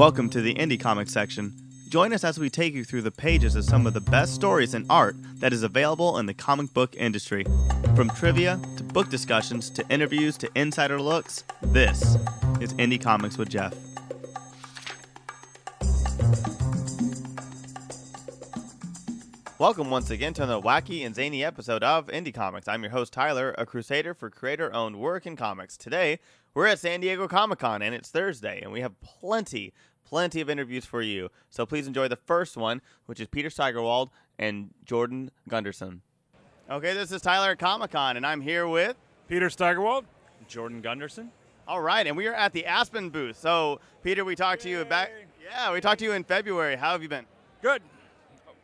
Welcome to the Indie Comics section. Join us as we take you through the pages of some of the best stories and art that is available in the comic book industry. From trivia to book discussions to interviews to insider looks, this is Indie Comics with Jeff. Welcome once again to another wacky and zany episode of Indie Comics. I'm your host, Tyler, a crusader for creator owned work in comics. Today, we're at San Diego Comic Con and it's Thursday, and we have plenty, plenty of interviews for you. So please enjoy the first one, which is Peter Steigerwald and Jordan Gunderson. Okay, this is Tyler at Comic Con, and I'm here with. Peter Steigerwald. Jordan Gunderson. All right, and we are at the Aspen booth. So, Peter, we talked to you back. Yeah, we talked to you in February. How have you been? Good.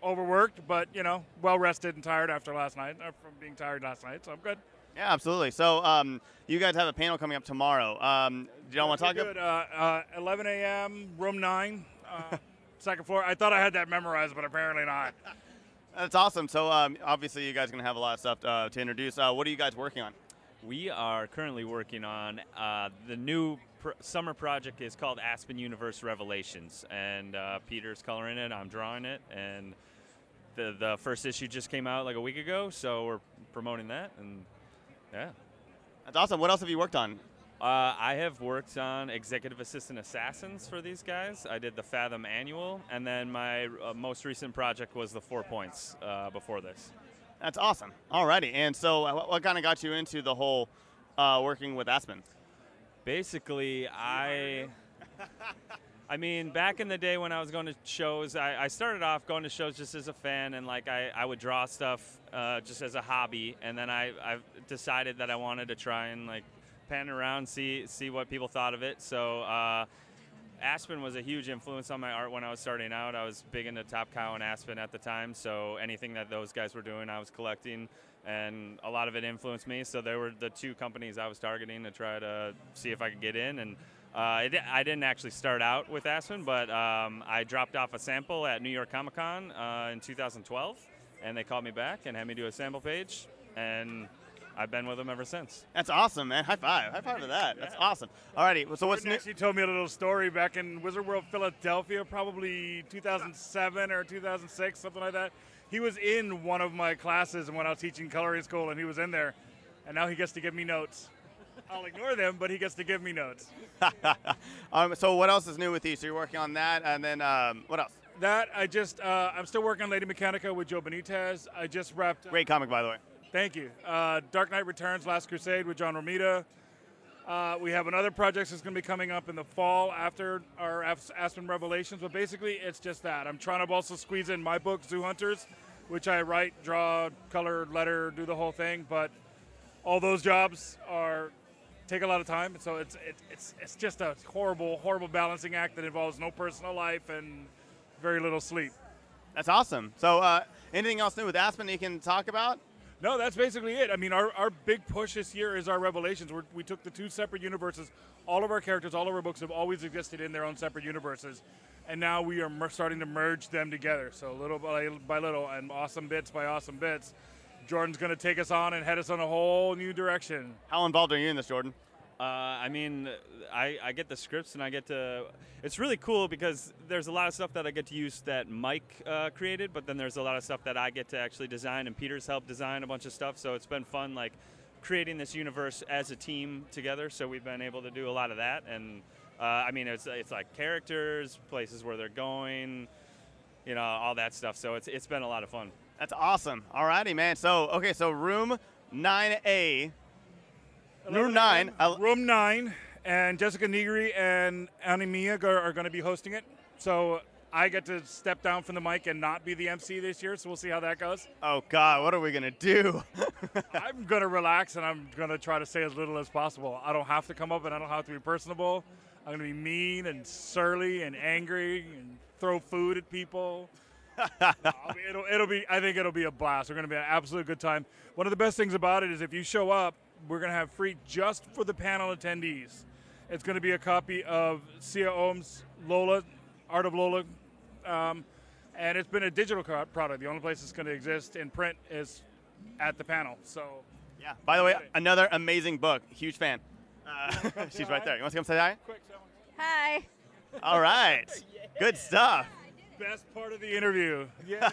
Overworked, but you know, well rested and tired after last night, uh, from being tired last night. So I'm good. Yeah, absolutely. So, um, you guys have a panel coming up tomorrow. Um, do y'all want to talk Good. Uh, uh, 11 a.m. Room nine, uh, second floor. I thought I had that memorized, but apparently not. That's awesome. So, um, obviously, you guys are going to have a lot of stuff uh, to introduce. Uh, what are you guys working on? We are currently working on uh, the new pr- summer project is called Aspen Universe Revelations, and uh, Peter's coloring it. I'm drawing it, and the the first issue just came out like a week ago, so we're promoting that, and yeah. That's awesome. What else have you worked on? Uh, I have worked on Executive Assistant Assassins for these guys. I did the Fathom Annual, and then my uh, most recent project was the Four Points uh, before this. That's awesome. Alrighty. And so, uh, what, what kind of got you into the whole uh, working with Aspen? Basically, I. I mean, back in the day when I was going to shows, I, I started off going to shows just as a fan, and like I, I would draw stuff uh, just as a hobby, and then I, I decided that I wanted to try and like pan around, see see what people thought of it. So uh, Aspen was a huge influence on my art when I was starting out. I was big into Top Cow and Aspen at the time, so anything that those guys were doing, I was collecting, and a lot of it influenced me. So they were the two companies I was targeting to try to see if I could get in. And uh, it, I didn't actually start out with Aspen, but um, I dropped off a sample at New York Comic Con uh, in 2012, and they called me back and had me do a sample page, and I've been with them ever since. That's awesome, man. High five. High five to that. That's awesome. Alrighty. So, what's new? actually told me a little story back in Wizard World Philadelphia, probably 2007 or 2006, something like that. He was in one of my classes when I was teaching coloring school, and he was in there, and now he gets to give me notes. I'll ignore them, but he gets to give me notes. um, so, what else is new with you? So, you're working on that, and then um, what else? That I just, uh, I'm still working on Lady Mechanica with Joe Benitez. I just wrapped. Great comic, by the way. Thank you. Uh, Dark Knight Returns, Last Crusade with John Romita. Uh, we have another project that's going to be coming up in the fall after our As- Aspen Revelations, but basically it's just that. I'm trying to also squeeze in my book, Zoo Hunters, which I write, draw, color, letter, do the whole thing, but all those jobs are take a lot of time, so it's it, it's it's just a horrible, horrible balancing act that involves no personal life and very little sleep. That's awesome. So, uh, anything else new with Aspen you can talk about? No, that's basically it. I mean, our, our big push this year is our revelations. We're, we took the two separate universes. All of our characters, all of our books have always existed in their own separate universes, and now we are mer- starting to merge them together. So little by, by little, and awesome bits by awesome bits, Jordan's going to take us on and head us on a whole new direction. How involved are you in this, Jordan? Uh, I mean, I, I get the scripts and I get to. It's really cool because there's a lot of stuff that I get to use that Mike uh, created, but then there's a lot of stuff that I get to actually design, and Peter's helped design a bunch of stuff. So it's been fun, like creating this universe as a team together. So we've been able to do a lot of that, and uh, I mean, it's it's like characters, places where they're going, you know, all that stuff. So it's it's been a lot of fun. That's awesome. Alrighty, man. So, okay, so room 9A. Room 9. uh, Room nine, and Jessica Negri and Annie Mia go- are going to be hosting it. So I get to step down from the mic and not be the MC this year. So we'll see how that goes. Oh, God, what are we going to do? I'm going to relax and I'm going to try to say as little as possible. I don't have to come up and I don't have to be personable. I'm going to be mean and surly and angry and throw food at people. I'll be- it'll, it'll be. I think it'll be a blast. We're going to be an absolute good time. One of the best things about it is if you show up, we're going to have free just for the panel attendees. It's going to be a copy of Siya Oum's Lola, Art of Lola, um, and it's been a digital product. The only place it's going to exist in print is at the panel. So yeah. By the way, another amazing book. Huge fan. Uh, she's right there. You want to come say hi? quick, so Hi. All right. Good stuff. Best part of the interview. Yeah.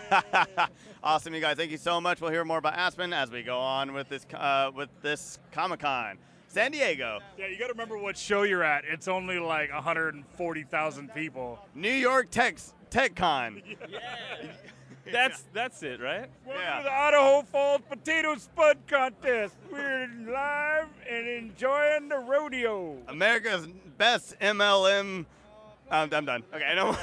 awesome, you guys. Thank you so much. We'll hear more about Aspen as we go on with this uh, with this Comic Con. San Diego, Yeah, you got to remember what show you're at. It's only like 140,000 people. New York Tech Tech Con. That's that's it, right? Welcome Yeah. to the Idaho Falls Potato Spud Contest. We're live and enjoying the rodeo. America's best MLM. Um, I'm done. Okay, I know.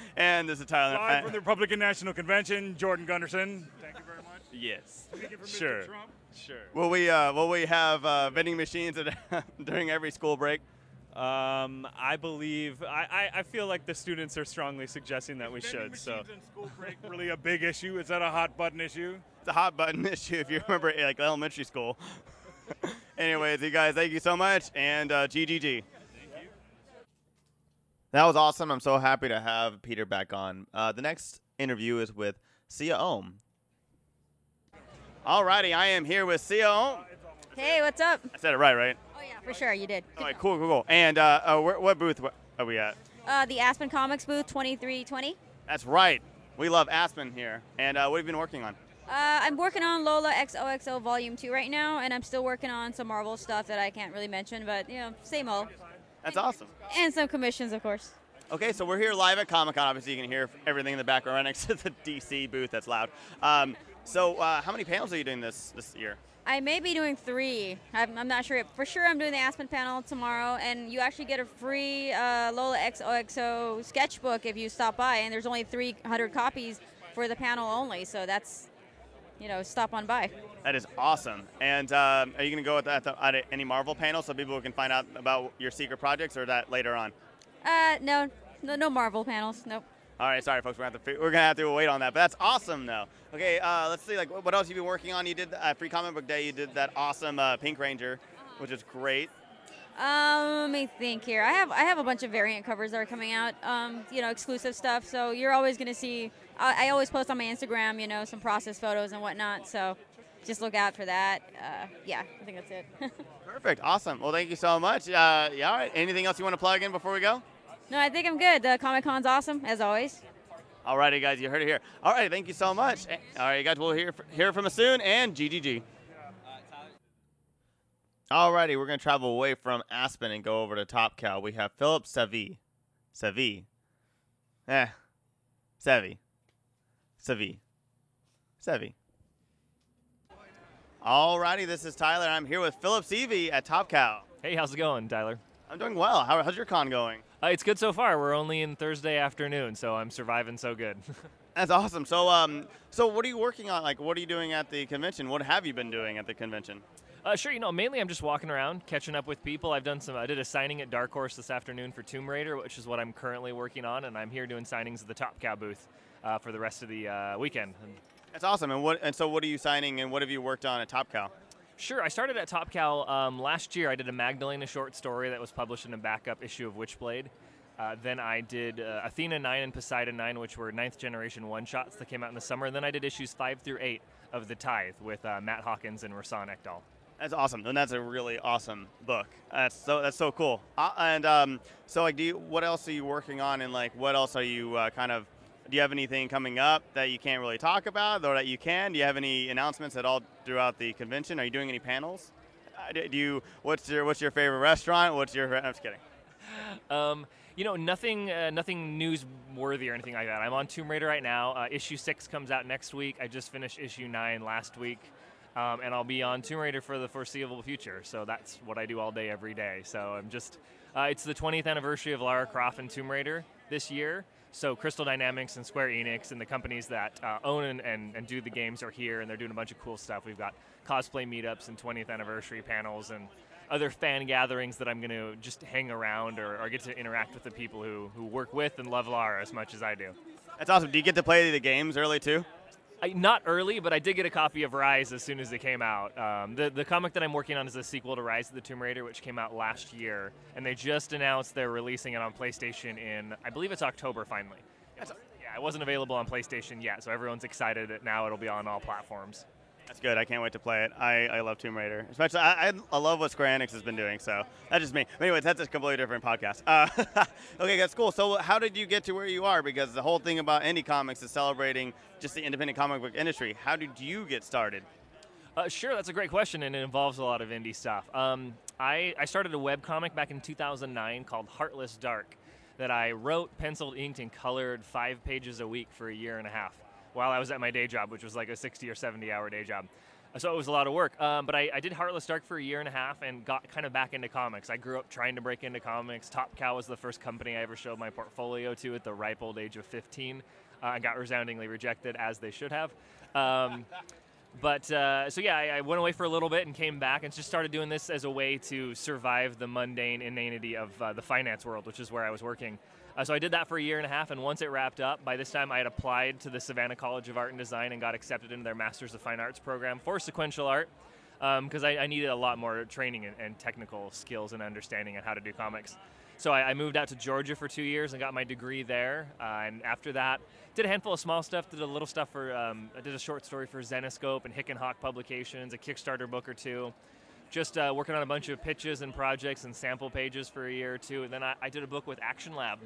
and this is Tyler. Live from the Republican National Convention, Jordan Gunderson. Thank you very much. Yes. Speaking for Mr. Sure. Trump. Sure. will we uh, will we have uh, vending machines at, during every school break? Um, I believe I, I, I feel like the students are strongly suggesting that we should. So vending machines and school break really a big issue? Is that a hot button issue? It's a hot button issue if you remember like elementary school. Anyways, you guys, thank you so much, and uh, GGG. That was awesome. I'm so happy to have Peter back on. Uh, the next interview is with Siya Oum. Alrighty, I am here with Siya Oum. Hey, what's up? I said it right, right? Oh yeah, for sure, you did. All right, cool, cool, cool. And uh, uh, where, what booth are we at? Uh, the Aspen Comics booth, 2320. That's right. We love Aspen here. And uh, what have you been working on? Uh, I'm working on Lola XOXO Volume 2 right now, and I'm still working on some Marvel stuff that I can't really mention, but you know, same old. That's awesome. And some commissions, of course. Okay, so we're here live at Comic Con. Obviously, you can hear everything in the background right next to the DC booth. That's loud. Um, so, uh, how many panels are you doing this this year? I may be doing three. I'm, I'm not sure. For sure, I'm doing the Aspen panel tomorrow, and you actually get a free uh, Lola XOXO sketchbook if you stop by, and there's only 300 copies for the panel only, so that's, you know, stop on by. That is awesome. And um, are you going to go at, the, at, the, at any Marvel panel so people can find out about your secret projects, or that later on? Uh, no, no, no Marvel panels. Nope. All right, sorry, folks. We're gonna have to we're gonna have to wait on that, but that's awesome, though. Okay, uh, let's see. Like, what else have you been working on? You did uh, Free Comic Book Day. You did that awesome uh, Pink Ranger, which is great. Um, let me think here. I have I have a bunch of variant covers that are coming out. Um, you know, exclusive stuff. So you're always gonna see. I, I always post on my Instagram. You know, some process photos and whatnot. So just look out for that. Uh, yeah, I think that's it. Perfect, awesome. Well, thank you so much. Uh, yeah, all right. Anything else you want to plug in before we go? no, I think I'm good. The Comic Con's awesome as always. Alrighty, guys, you heard it here. All right, thank you so much. All right, guys, we'll hear hear from us soon. And GGG. Alrighty, we're gonna travel away from Aspen and go over to Top Cow. We have Philip Savi, Savi, eh, Savi, Savi, Savi. Alrighty, this is Tyler. I'm here with Philip Sevy at Top Cow. Hey, how's it going, Tyler? I'm doing well. How, how's your con going? Uh, it's good so far. We're only in Thursday afternoon, so I'm surviving so good. That's awesome. So, um, so what are you working on? Like, what are you doing at the convention? What have you been doing at the convention? uh, sure, you know, mainly I'm just walking around, catching up with people. I've done some. I did a signing at Dark Horse this afternoon for Tomb Raider, which is what I'm currently working on, and I'm here doing signings at the Top Cow booth uh, for the rest of the uh, weekend. That's awesome. And what? And so, what are you signing? And what have you worked on at Top Cow? Sure, I started at Top Cow um, last year. I did a Magdalena short story that was published in a backup issue of Witchblade. Uh, then I did uh, Athena 9 and Poseidon 9, which were ninth generation one shots that came out in the summer. And then I did issues 5 through 8 of The Tithe with uh, Matt Hawkins and Rahsan Ekedal. That's awesome, and that's a really awesome book. That's so that's so cool. Uh, and um, so, like, do you, what else are you working on? And like, what else are you uh, kind of? Do you have anything coming up that you can't really talk about, or that you can? Do you have any announcements at all throughout the convention? Are you doing any panels? Uh, do you? What's your What's your favorite restaurant? What's your? I'm just kidding. Um, you know, nothing, uh, nothing newsworthy or anything like that. I'm on Tomb Raider right now. Uh, issue six comes out next week. I just finished issue nine last week, um, and I'll be on Tomb Raider for the foreseeable future. So that's what I do all day, every day. So I'm just, uh, it's the 20th anniversary of Lara Croft and Tomb Raider this year. So Crystal Dynamics and Square Enix and the companies that uh, own and, and, and do the games are here, and they're doing a bunch of cool stuff. We've got cosplay meetups and 20th anniversary panels and other fan gatherings that I'm going to just hang around or, or get to interact with the people who, who work with and love Lara as much as I do. That's awesome. Do you get to play the games early too? I, not early, but I did get a copy of Rise as soon as it came out. Um, the, the comic that I'm working on is a sequel to Rise of the Tomb Raider, which came out last year, and they just announced they're releasing it on PlayStation in, I believe it's October finally. Yeah, it wasn't available on PlayStation yet, so everyone's excited that now it'll be on all platforms. That's good. I can't wait to play it. I, I love Tomb Raider. Especially, I, I, love what Square Enix has been doing. So that's just me. But anyways, that's a completely different podcast. Uh, okay, that's cool. So how did you get to where you are? Because the whole thing about indie comics is celebrating just the independent comic book industry. How did you get started? Uh, sure, that's a great question, and it involves a lot of indie stuff. Um, I, I started a web comic back in 2009 called Heartless Dark that I wrote, penciled, inked, and colored five pages a week for a year and a half while I was at my day job, which was like a 60 or 70 hour day job. So it was a lot of work. Um, but I, I, did Heartless Dark for a year and a half and got kind of back into comics. I grew up trying to break into comics. Top Cow was the first company I ever showed my portfolio to at the ripe old age of 15. Uh, I got resoundingly rejected, as they should have. Um, but uh, so yeah, I, I, went away for a little bit and came back and just started doing this as a way to survive the mundane inanity of uh, the finance world, which is where I was working. Uh, so I did that for a year and a half, and once it wrapped up, by this time I had applied to the Savannah College of Art and Design and got accepted into their Masters of Fine Arts program for sequential art because um, I, I, needed a lot more training and, and, technical skills and understanding on how to do comics. So I, I, moved out to Georgia for two years and got my degree there. Uh, and after that, did a handful of small stuff. Did a little stuff for. Um, I did a short story for Zenescope and Hic and Hoc Publications, a Kickstarter book or two. Just uh, working on a bunch of pitches and projects and sample pages for a year or two. And then I, I did a book with Action Lab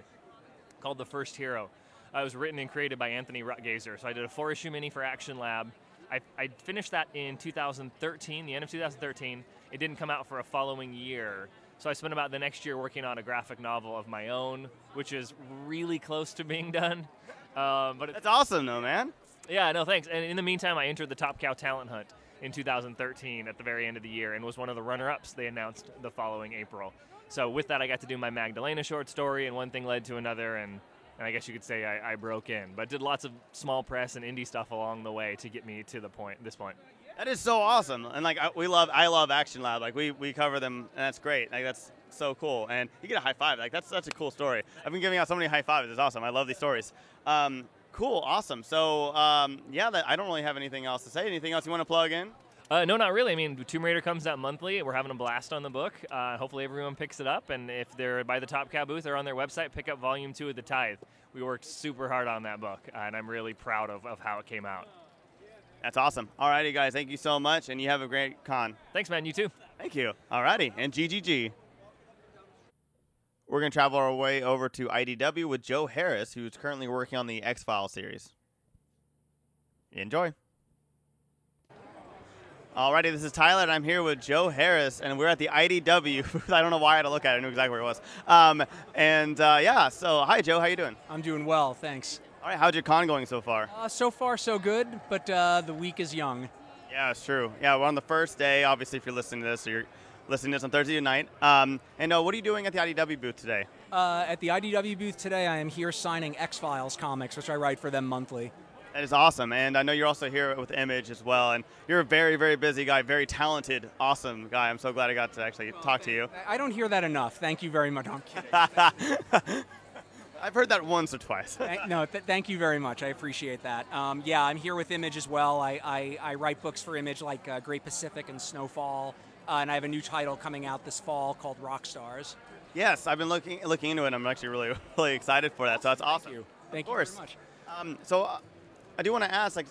called The First Hero. Uh, it was written and created by Anthony Ruttgaizer. So I did a four issue mini for Action Lab. I, I, finished that in 2013, the end of 2013. It didn't come out for a following year. So I spent about the next year working on a graphic novel of my own, which is really close to being done. Um, but that's awesome, though, man. Yeah, no, thanks. And in the meantime, I entered the Top Cow Talent Hunt in 2013 at the very end of the year and was one of the runner-ups they announced the following April. So with that, I got to do my Magdalena short story, and one thing led to another, and, and I guess you could say I, I broke in. But did lots of small press and indie stuff along the way to get me to the point, this point. That is so awesome, and like we love, I love Action Lab. Like we, we cover them, and that's great. Like that's so cool, and you get a high five. Like that's such a cool story. I've been giving out so many high fives. It's awesome. I love these stories. Um, cool, awesome. So um, yeah, that, I don't really have anything else to say. Anything else you want to plug in? Uh, no, not really. I mean, Tomb Raider comes out monthly. We're having a blast on the book. Uh, hopefully, everyone picks it up. And if they're by the Top Cow booth or on their website, pick up Volume 2 of The Tithe. We worked super hard on that book, uh, and I'm really proud of, of how it came out. That's awesome. All righty, guys. Thank you so much, and you have a great con. Thanks, man. You too. Thank you. All righty, and GGG. We're going to travel our way over to IDW with Joe Harris, who's currently working on the X Files series. Enjoy. Alrighty, this is Tyler, and I'm here with Joe Harris, and we're at the IDW. I don't know why I had to look at it; I knew exactly where it was. Um, and uh, yeah, so hi, Joe. How you doing? I'm doing well, thanks. All right, how's your con going so far? Uh, so far, so good, but uh, the week is young. Yeah, it's true. Yeah, we're on the first day. Obviously, if you're listening to this, you're listening to this on Thursday night. Um, and uh, what are you doing at the IDW booth today? Uh, at the IDW booth today, I am here signing X Files comics, which I write for them monthly. That is awesome, and I know you're also here with Image as well, and you're a very, very busy guy, very talented, awesome guy. I'm so glad I got to actually talk to you. I don't hear that enough. Thank you very much. I'm kidding. I've heard that once or twice. no, th- thank you very much. I appreciate that. Um, yeah, I'm here with Image as well. I, I, I write books for Image like uh, Great Pacific and Snowfall, uh, and I have a new title coming out this fall called Rock Stars. Yes, I've been looking looking into it. I'm actually really really excited for that. So that's awesome. Thank you. Thank of you very much. Um, so uh, I do want to ask, like,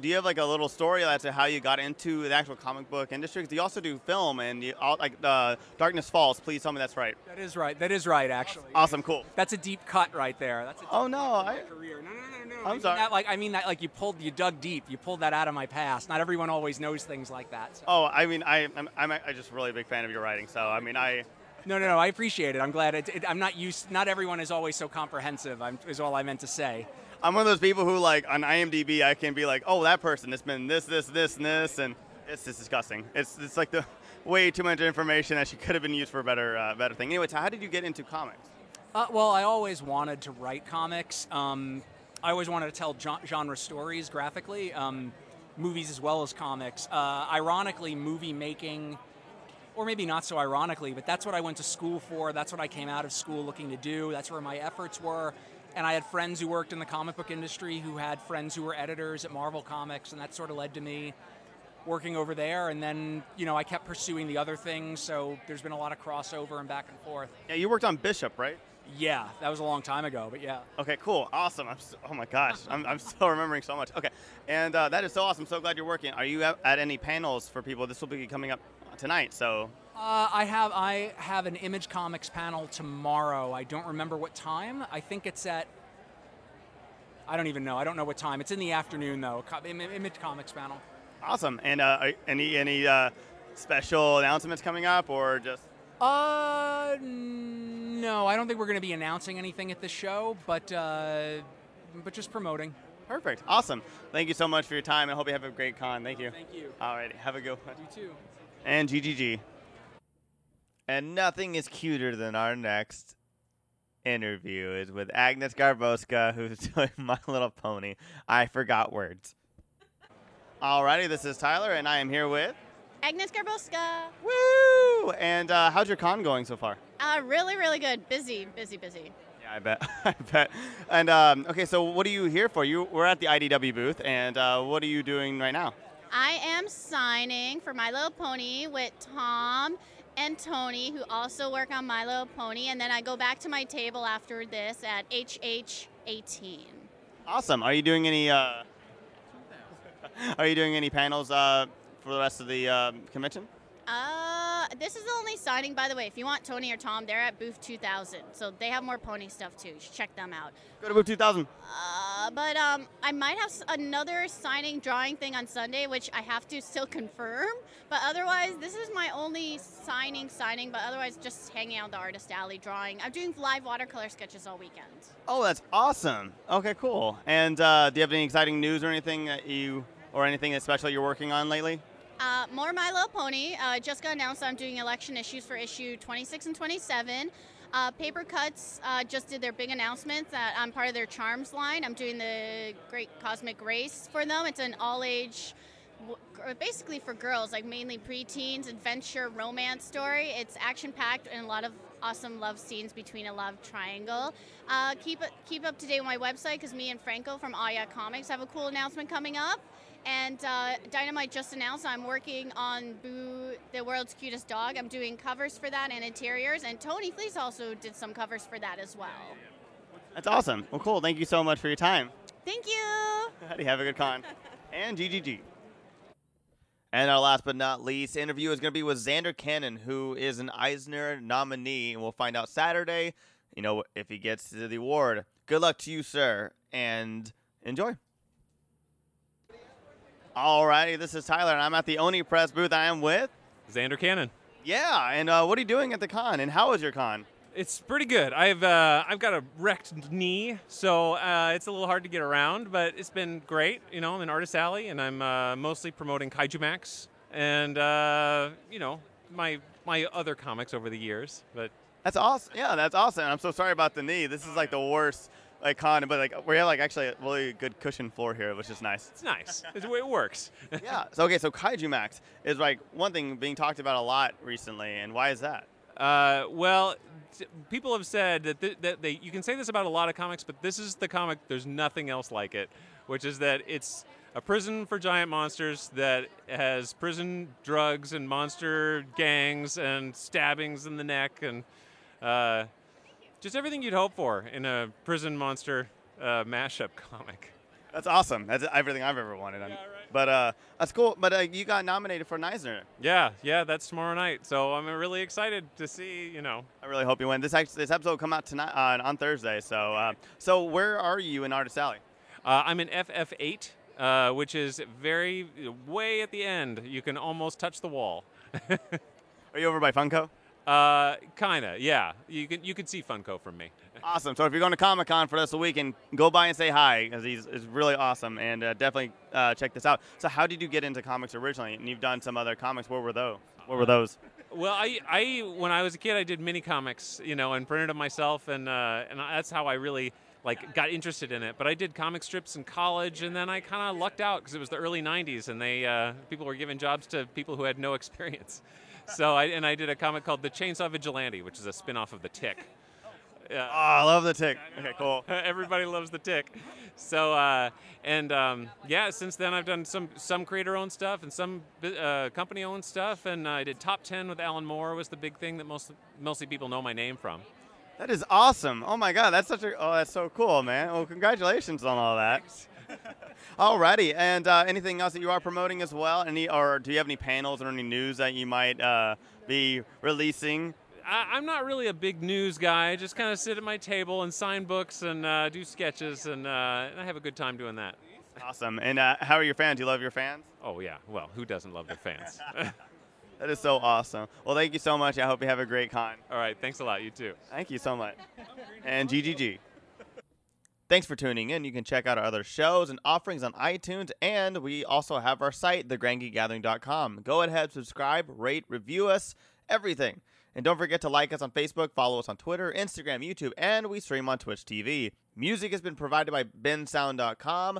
do you have like a little story as to how you got into the actual comic book industry? Because you also do film and you all, like uh, Darkness Falls. Please tell me that's right. That is right. That is right. Actually. Awesome. Cool. That's a deep cut right there. That's. oh no! I, career. No, no, no, no. I'm sorry. That, like I mean that like you pulled you dug deep. You pulled that out of my past. Not everyone always knows things like that. So. Oh, I mean I I'm, I'm, I'm just really a big fan of your writing. So I mean I. No, no, no. I appreciate it. I'm glad. It, it, I'm not used. Not everyone is always so comprehensive. I'm, is all I meant to say. I'm one of those people who like on IMDb I can be like, oh that person, it's been this, this, this, and this, and it's just disgusting. It's it's like the way too much information that she could have been used for a better uh, better thing. Anyway, so how did you get into comics? Uh, well, I always wanted to write comics. Um, I always wanted to tell genre stories graphically, um, movies as well as comics. Uh, ironically, movie making, or maybe not so ironically, but that's what I went to school for. That's what I came out of school looking to do. That's where my efforts were and I had friends who worked in the comic book industry who had friends who were editors at Marvel Comics, and that sort of led to me working over there. And then, you know, I kept pursuing the other things, so there's been a lot of crossover and back and forth. Yeah, you worked on Bishop, right? Yeah, that was a long time ago, but yeah. Okay, cool, awesome. I'm so, oh my gosh, I'm, I'm still remembering so much. Okay, and uh, that is so awesome. So glad you're working. Are you at, at any panels for people? This will be coming up tonight, so Uh, I have I have an Image Comics panel tomorrow. I don't remember what time. I think it's at. I don't even know. I don't know what time. It's in the afternoon though. Image Comics panel. awesome. And uh, any any uh, special announcements coming up, or just Uh, no, I don't think we're going to be announcing anything at the show, but uh, but just promoting. perfect? Awesome. Thank you so much for your time, I hope you have a great con. Thank you. Thank you. Alrighty, have a good one. You too. And GGG. And nothing is cuter than our next interview is with Agnes Garbowska, who's doing My Little Pony. I forgot words. Alrighty, this is Tyler, and I am here with. Agnes Garbowska. Woo! And uh, how's your con going so far? Uh, really, really good. Busy, busy, busy. Yeah, I bet. I bet. And um, okay, so what are you here for? You we're at the IDW booth, and uh, what are you doing right now? I am signing for My Little Pony with Tom and Tony, who also work on My Little Pony, and then I go back to my table after this at HH18. Awesome. Are you doing any? Uh, are you doing any panels uh, for the rest of the um convention? Uh, this is the only signing, by the way. If you want Tony or Tom, they're at booth 2000, so they have more pony stuff too. You should check them out. Go to booth 2000. Uh, but um, I might have another signing drawing thing on Sunday, which I have to still confirm. But otherwise, this is my only signing signing. But otherwise, just hanging out in the artist alley drawing. I'm doing live watercolor sketches all weekend. Oh, that's awesome. Okay, cool. And uh, do you have any exciting news or anything that you or anything special you're working on lately? Uh, more My Little Pony. Uh, just got announced I'm doing election issues for issue 26 and 27. Uh, Papercutz uh, just did their big announcement that I'm part of their Charmz line. I'm doing the Great Cosmic Race for them. It's an all age, basically for girls, like mainly preteens, adventure, romance story. It's action packed and a lot of awesome love scenes between a love triangle. Uh, keep, keep up to date with my website because me and Franco from Aw Yeah Comics have a cool announcement coming up. And uh, Dynamite just announced I'm working on Boo, the world's cutest dog. I'm doing covers for that and interiors. And Tony Fleecs also did some covers for that as well. That's awesome. Well, cool. Thank you so much for your time. Thank you. Howdy, have a good con. and GGG. And our last but not least interview is going to be with Zander Cannon, who is an Eisner nominee, and we'll find out Saturday. You know if he gets to the award. Good luck to you, sir, and enjoy. Alrighty, this is Tyler, and I'm at the Oni Press booth. I am with. Zander Cannon. Yeah, and uh, what are you doing at the con? And how was your con? It's pretty good. I've uh, I've got a wrecked knee, so uh, it's a little hard to get around, but it's been great. You know, I'm in Artist Alley, and I'm uh, mostly promoting Kaijumax and uh, you know my my other comics over the years. But That's awesome. Yeah, that's awesome. I'm so sorry about the knee. This is like the worst like con, but like we have like actually a really good cushion floor here, which is nice. it's nice. It's, the way it works. yeah. So okay, so Kaijumax is like one thing being talked about a lot recently, and why is that? Uh, well, t- people have said that, th- that they, you can say this about a lot of comics, but this is the comic. There's nothing else like it, which is that it's a prison for giant monsters that has prison drugs and monster gangs and stabbings in the neck and uh, just everything you'd hope for in a prison monster uh, mashup comic. That's awesome. That's everything I've ever wanted. Yeah, right. But uh, that's cool. But uh, you got nominated for an Eisner. Yeah, yeah, that's tomorrow night. So I'm really excited to see, you know, I really hope you win. This actually, this episode will come out tonight uh, on Thursday. So uh, so where are you in Artist Alley? Uh, I'm in FF8, uh, which is very way at the end. You can almost touch the wall. Are you over by Funko? Uh, kinda, yeah. You can you can see Funko from me. Awesome. So if you're going to Comic Con for this weekend, go by and say hi because he's is really awesome and uh, definitely uh, check this out. So how did you get into comics originally? And you've done some other comics. What were those? What were those? Well, I, I when I was a kid, I did mini comics, you know, and printed them myself, and uh, and that's how I really like got interested in it. But I did comic strips in college, and then I kind of lucked out because it was the early '90s, and they uh, people were giving jobs to people who had no experience. So I and I did a comic called The Chainsaw Vigilante, which is a spin-off of The Tick. Yeah. Oh, I love the tick. Okay, cool. Everybody loves the tick. So uh, and um, yeah, since then I've done some some creator-owned stuff and some uh, company-owned stuff, and I did top ten with Alan Moore was the big thing that most mostly people know my name from. That is awesome. Oh my god, that's such a oh that's so cool, man. Well, congratulations on all that. Alrighty, and uh, anything else that you are promoting as well? Any or do you have any panels or any news that you might uh, be releasing? I, I'm not really a big news guy. I just kind of sit at my table and sign books and uh, do sketches, and, uh, and I have a good time doing that. Awesome. And uh, how are your fans? Do you love your fans? Oh yeah. Well, who doesn't love their fans? That is so awesome. Well, thank you so much. I hope you have a great con. All right. Thanks a lot. You too. Thank you so much. And GGG. Thanks for tuning in. You can check out our other shows and offerings on iTunes, and we also have our site, thegrandgeekgathering.com. Go ahead, subscribe, rate, review us, everything. And don't forget to like us on Facebook, follow us on Twitter, Instagram, YouTube, and we stream on Twitch TV. Music has been provided by bensound.com.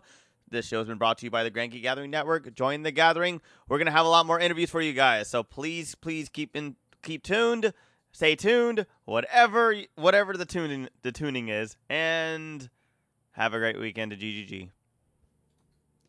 This show has been brought to you by the Grand Geek Gathering Network. Join the gathering. We're gonna have a lot more interviews for you guys, so please, please keep in keep tuned. Stay tuned. Whatever whatever the tuning the tuning is, and have a great weekend to GGG.